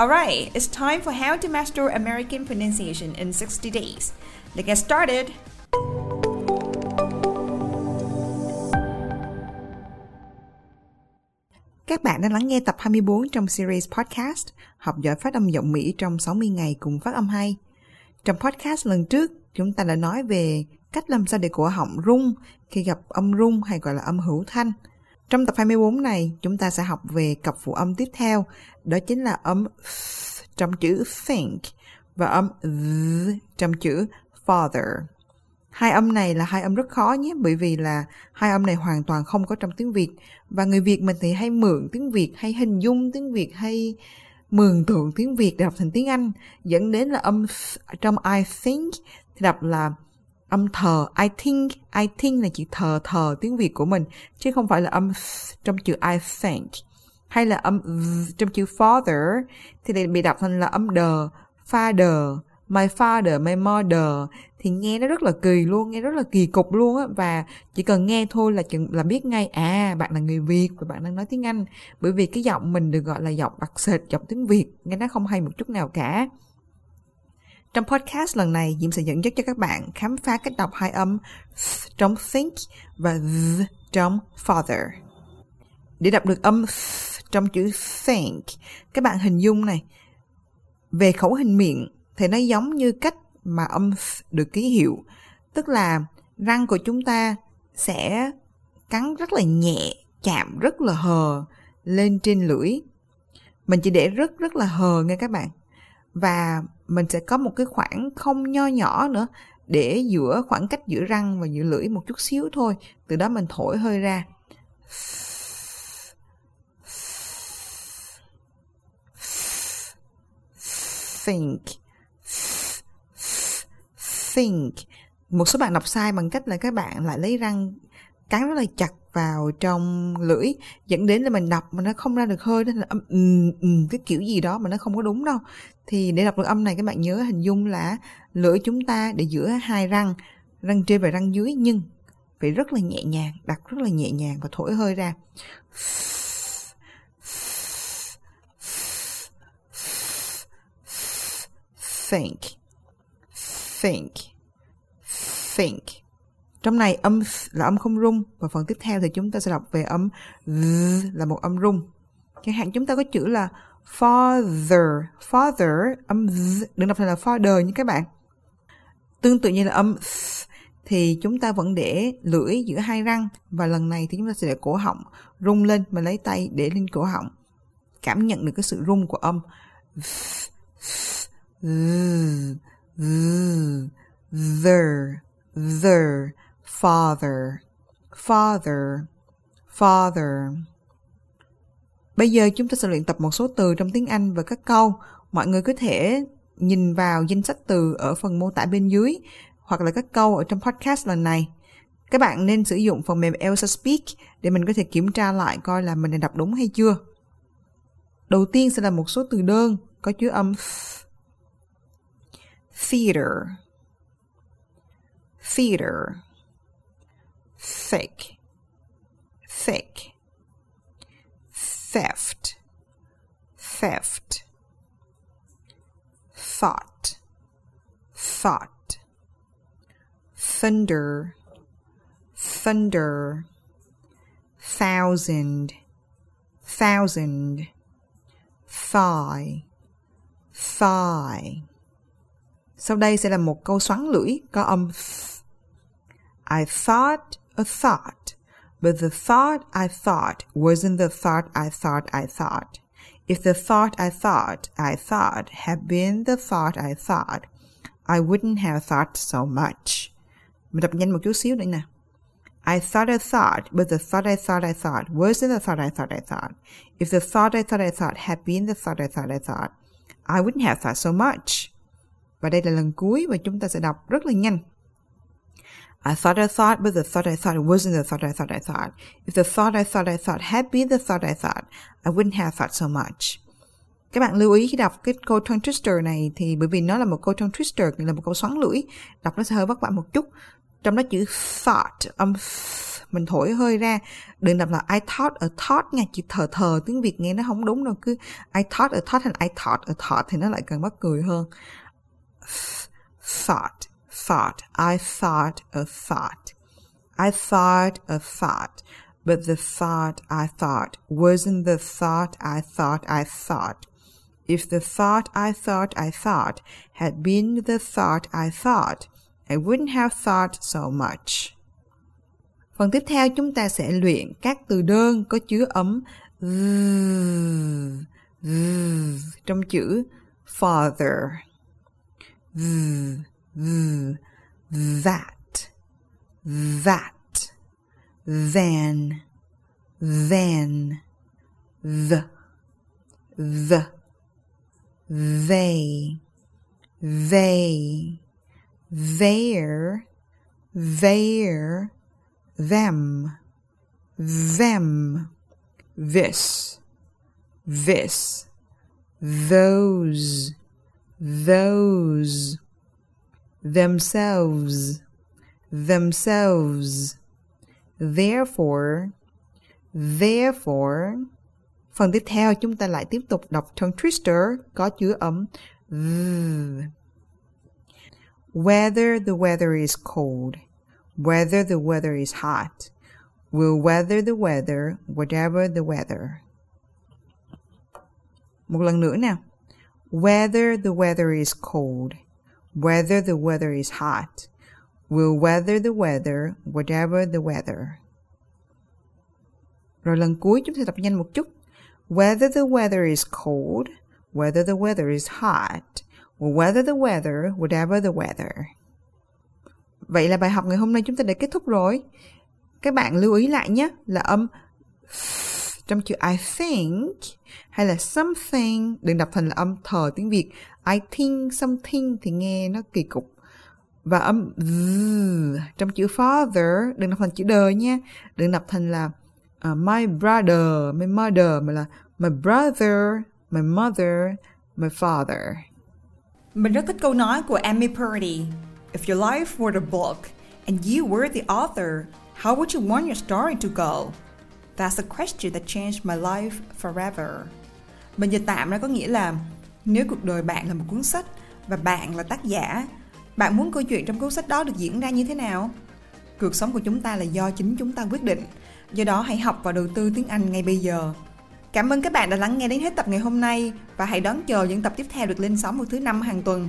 Alright, it's time for how to master American pronunciation in 60 days. Let's get started! Các bạn đang lắng nghe tập 24 trong series podcast Học giỏi phát âm giọng Mỹ trong 60 ngày cùng phát âm hay. Trong podcast lần trước, chúng ta đã nói về cách làm sao để cổ họng rung khi gặp âm rung hay gọi là âm hữu thanh. Trong tập 24 này, chúng ta sẽ học về cặp phụ âm tiếp theo, đó chính là âm th trong chữ think và âm th trong chữ father. Hai âm này là hai âm rất khó nhé bởi vì là hai âm này hoàn toàn không có trong tiếng Việt. Và người Việt mình thì hay mượn tiếng Việt hay hình dung tiếng Việt hay mường tượng tiếng Việt để đọc thành tiếng Anh. Dẫn đến là âm trong I think thì đọc là âm thờ. I think I think là chữ thờ thờ tiếng Việt của mình, chứ không phải là âm trong chữ I think. Hay là âm trong chữ father, thì lại bị đọc thành là âm đờ, father. My father, my mother. Thì nghe nó rất là kỳ luôn, nghe rất là kỳ cục luôn á. Và chỉ cần nghe thôi là chừng, là biết ngay à bạn là người việt và bạn đang nói tiếng anh. Bởi vì cái giọng mình được gọi là giọng đặc sệt, giọng tiếng việt, nghe nó không hay một chút nào cả trong podcast lần này, Diễm sẽ dẫn dắt cho các bạn khám phá cách đọc hai âm th trong think và th trong father. Để đọc được âm th trong chữ think, các bạn hình dung này. Về khẩu hình miệng thì nó giống như cách mà âm th được ký hiệu. Tức là răng của chúng ta sẽ cắn rất là nhẹ, chạm rất là hờ lên trên lưỡi. Mình chỉ để rất rất là hờ nghe các bạn. Và mình sẽ có một cái khoảng không nho nhỏ nữa để giữa khoảng cách giữa răng và giữa lưỡi một chút xíu thôi. Từ đó mình thổi hơi ra. Think. Think. Một số bạn đọc sai bằng cách là các bạn lại lấy răng cắn rất là chặt vào trong lưỡi dẫn đến là mình đọc mà nó không ra được hơi đó là âm ừ, ừ, cái kiểu gì đó mà nó không có đúng đâu. Thì để đọc được âm này các bạn nhớ hình dung là lưỡi chúng ta để giữa hai răng răng trên và răng dưới nhưng phải rất là nhẹ nhàng đặt rất là nhẹ nhàng và thổi hơi ra. Think think think trong này âm là âm không rung, và phần tiếp theo thì chúng ta sẽ đọc về âm là một âm rung. Chẳng hạn chúng ta có chữ là father. Father, âm đừng đọc thành là father như các bạn. Tương tự như là âm thì chúng ta vẫn để lưỡi giữa hai răng, và lần này thì chúng ta sẽ để cổ họng rung lên và lấy tay để lên cổ họng. Cảm nhận được cái sự rung của âm the the father father father Bây giờ chúng ta sẽ luyện tập một số từ trong tiếng Anh và các câu. Mọi người có thể nhìn vào danh sách từ ở phần mô tả bên dưới, hoặc là các câu ở trong podcast lần này. Các bạn nên sử dụng phần mềm Elsa Speak để mình có thể kiểm tra lại coi là mình đã đọc đúng hay chưa. Đầu tiên sẽ là một số từ đơn, có chứa âm th. Theater Theater Thick Thick theft, theft, thought, thought, thunder, thunder, thousand, thousand, thigh, thigh. Sau đây sẽ là một câu xoắn lưỡi có âm th. I thought a thought, but the thought I thought wasn't the thought I thought I thought. If the thought I thought I thought had been the thought I thought, I wouldn't have thought so much. Mình đọc nhanh một chút xíu nữa nè. I thought a thought, but the thought I thought I thought wasn't the thought I thought I thought. If the thought I thought I thought had been the thought I thought I thought, I wouldn't have thought so much. Và đây là lần cuối mà chúng ta sẽ đọc rất là nhanh. I thought I thought, but the thought I thought wasn't the thought I thought I thought. If the thought I thought I thought had been the thought I thought, I wouldn't have thought so much. Các bạn lưu ý khi đọc cái câu tongue twister này thì bởi vì nó là một câu tongue twister, là một câu xoắn lưỡi, đọc nó sẽ hơi vất vả một chút. Trong đó chữ thought, âm mình thổi hơi ra, đừng đọc là I thought a thought nha, chữ thờ thờ tiếng Việt nghe nó không đúng đâu, cứ I thought a thought hay I thought a thought thì nó lại càng mắc cười hơn. Thought thought. I thought a thought. I thought a thought. But the thought I thought wasn't the thought I thought I thought. If the thought I thought I thought had been the thought I thought, I wouldn't have thought so much. Phần tiếp theo chúng ta sẽ luyện các từ đơn có chứa ấm th, trong chữ father. Th, th, that, that, then, then, the, the, they, they, their, their, them, them, this, this, those, those, themselves, themselves. Therefore, therefore. Phần tiếp theo chúng ta lại tiếp tục đọc tongue twister có chứa ấm th. Whether the weather is cold, whether the weather is hot, will weather the weather, whatever the weather. Một lần nữa nào. Whether the weather is cold, whether the weather is hot, we'll weather the weather, whatever the weather. Rồi lần cuối chúng ta tập nhanh một chút. Whether the weather is cold, whether the weather is hot, we'll weather the weather, whatever the weather. Vậy là bài học ngày hôm nay chúng ta đã kết thúc rồi. Các bạn lưu ý lại nhé là âm trong chữ I think? Hay là something? Đừng đọc thành là âm thờ tiếng Việt. I think something thì nghe nó kỳ cục. Và âm z trong chữ father đừng đọc thành chữ đờ nha. Đừng đọc thành là uh, my brother my mother mà là my brother my mother my father. Mình rất thích câu nói của Amy Purdy. If your life were a book and you were the author how would you want your story to go? That's a question that changed my life forever. Mình dịch tạm ra có nghĩa là nếu cuộc đời bạn là một cuốn sách và bạn là tác giả, bạn muốn câu chuyện trong cuốn sách đó được diễn ra như thế nào? Cuộc sống của chúng ta là do chính chúng ta quyết định. Do đó hãy học và đầu tư tiếng Anh ngay bây giờ. Cảm ơn các bạn đã lắng nghe đến hết tập ngày hôm nay và hãy đón chờ những tập tiếp theo được lên sóng vào thứ năm hàng tuần.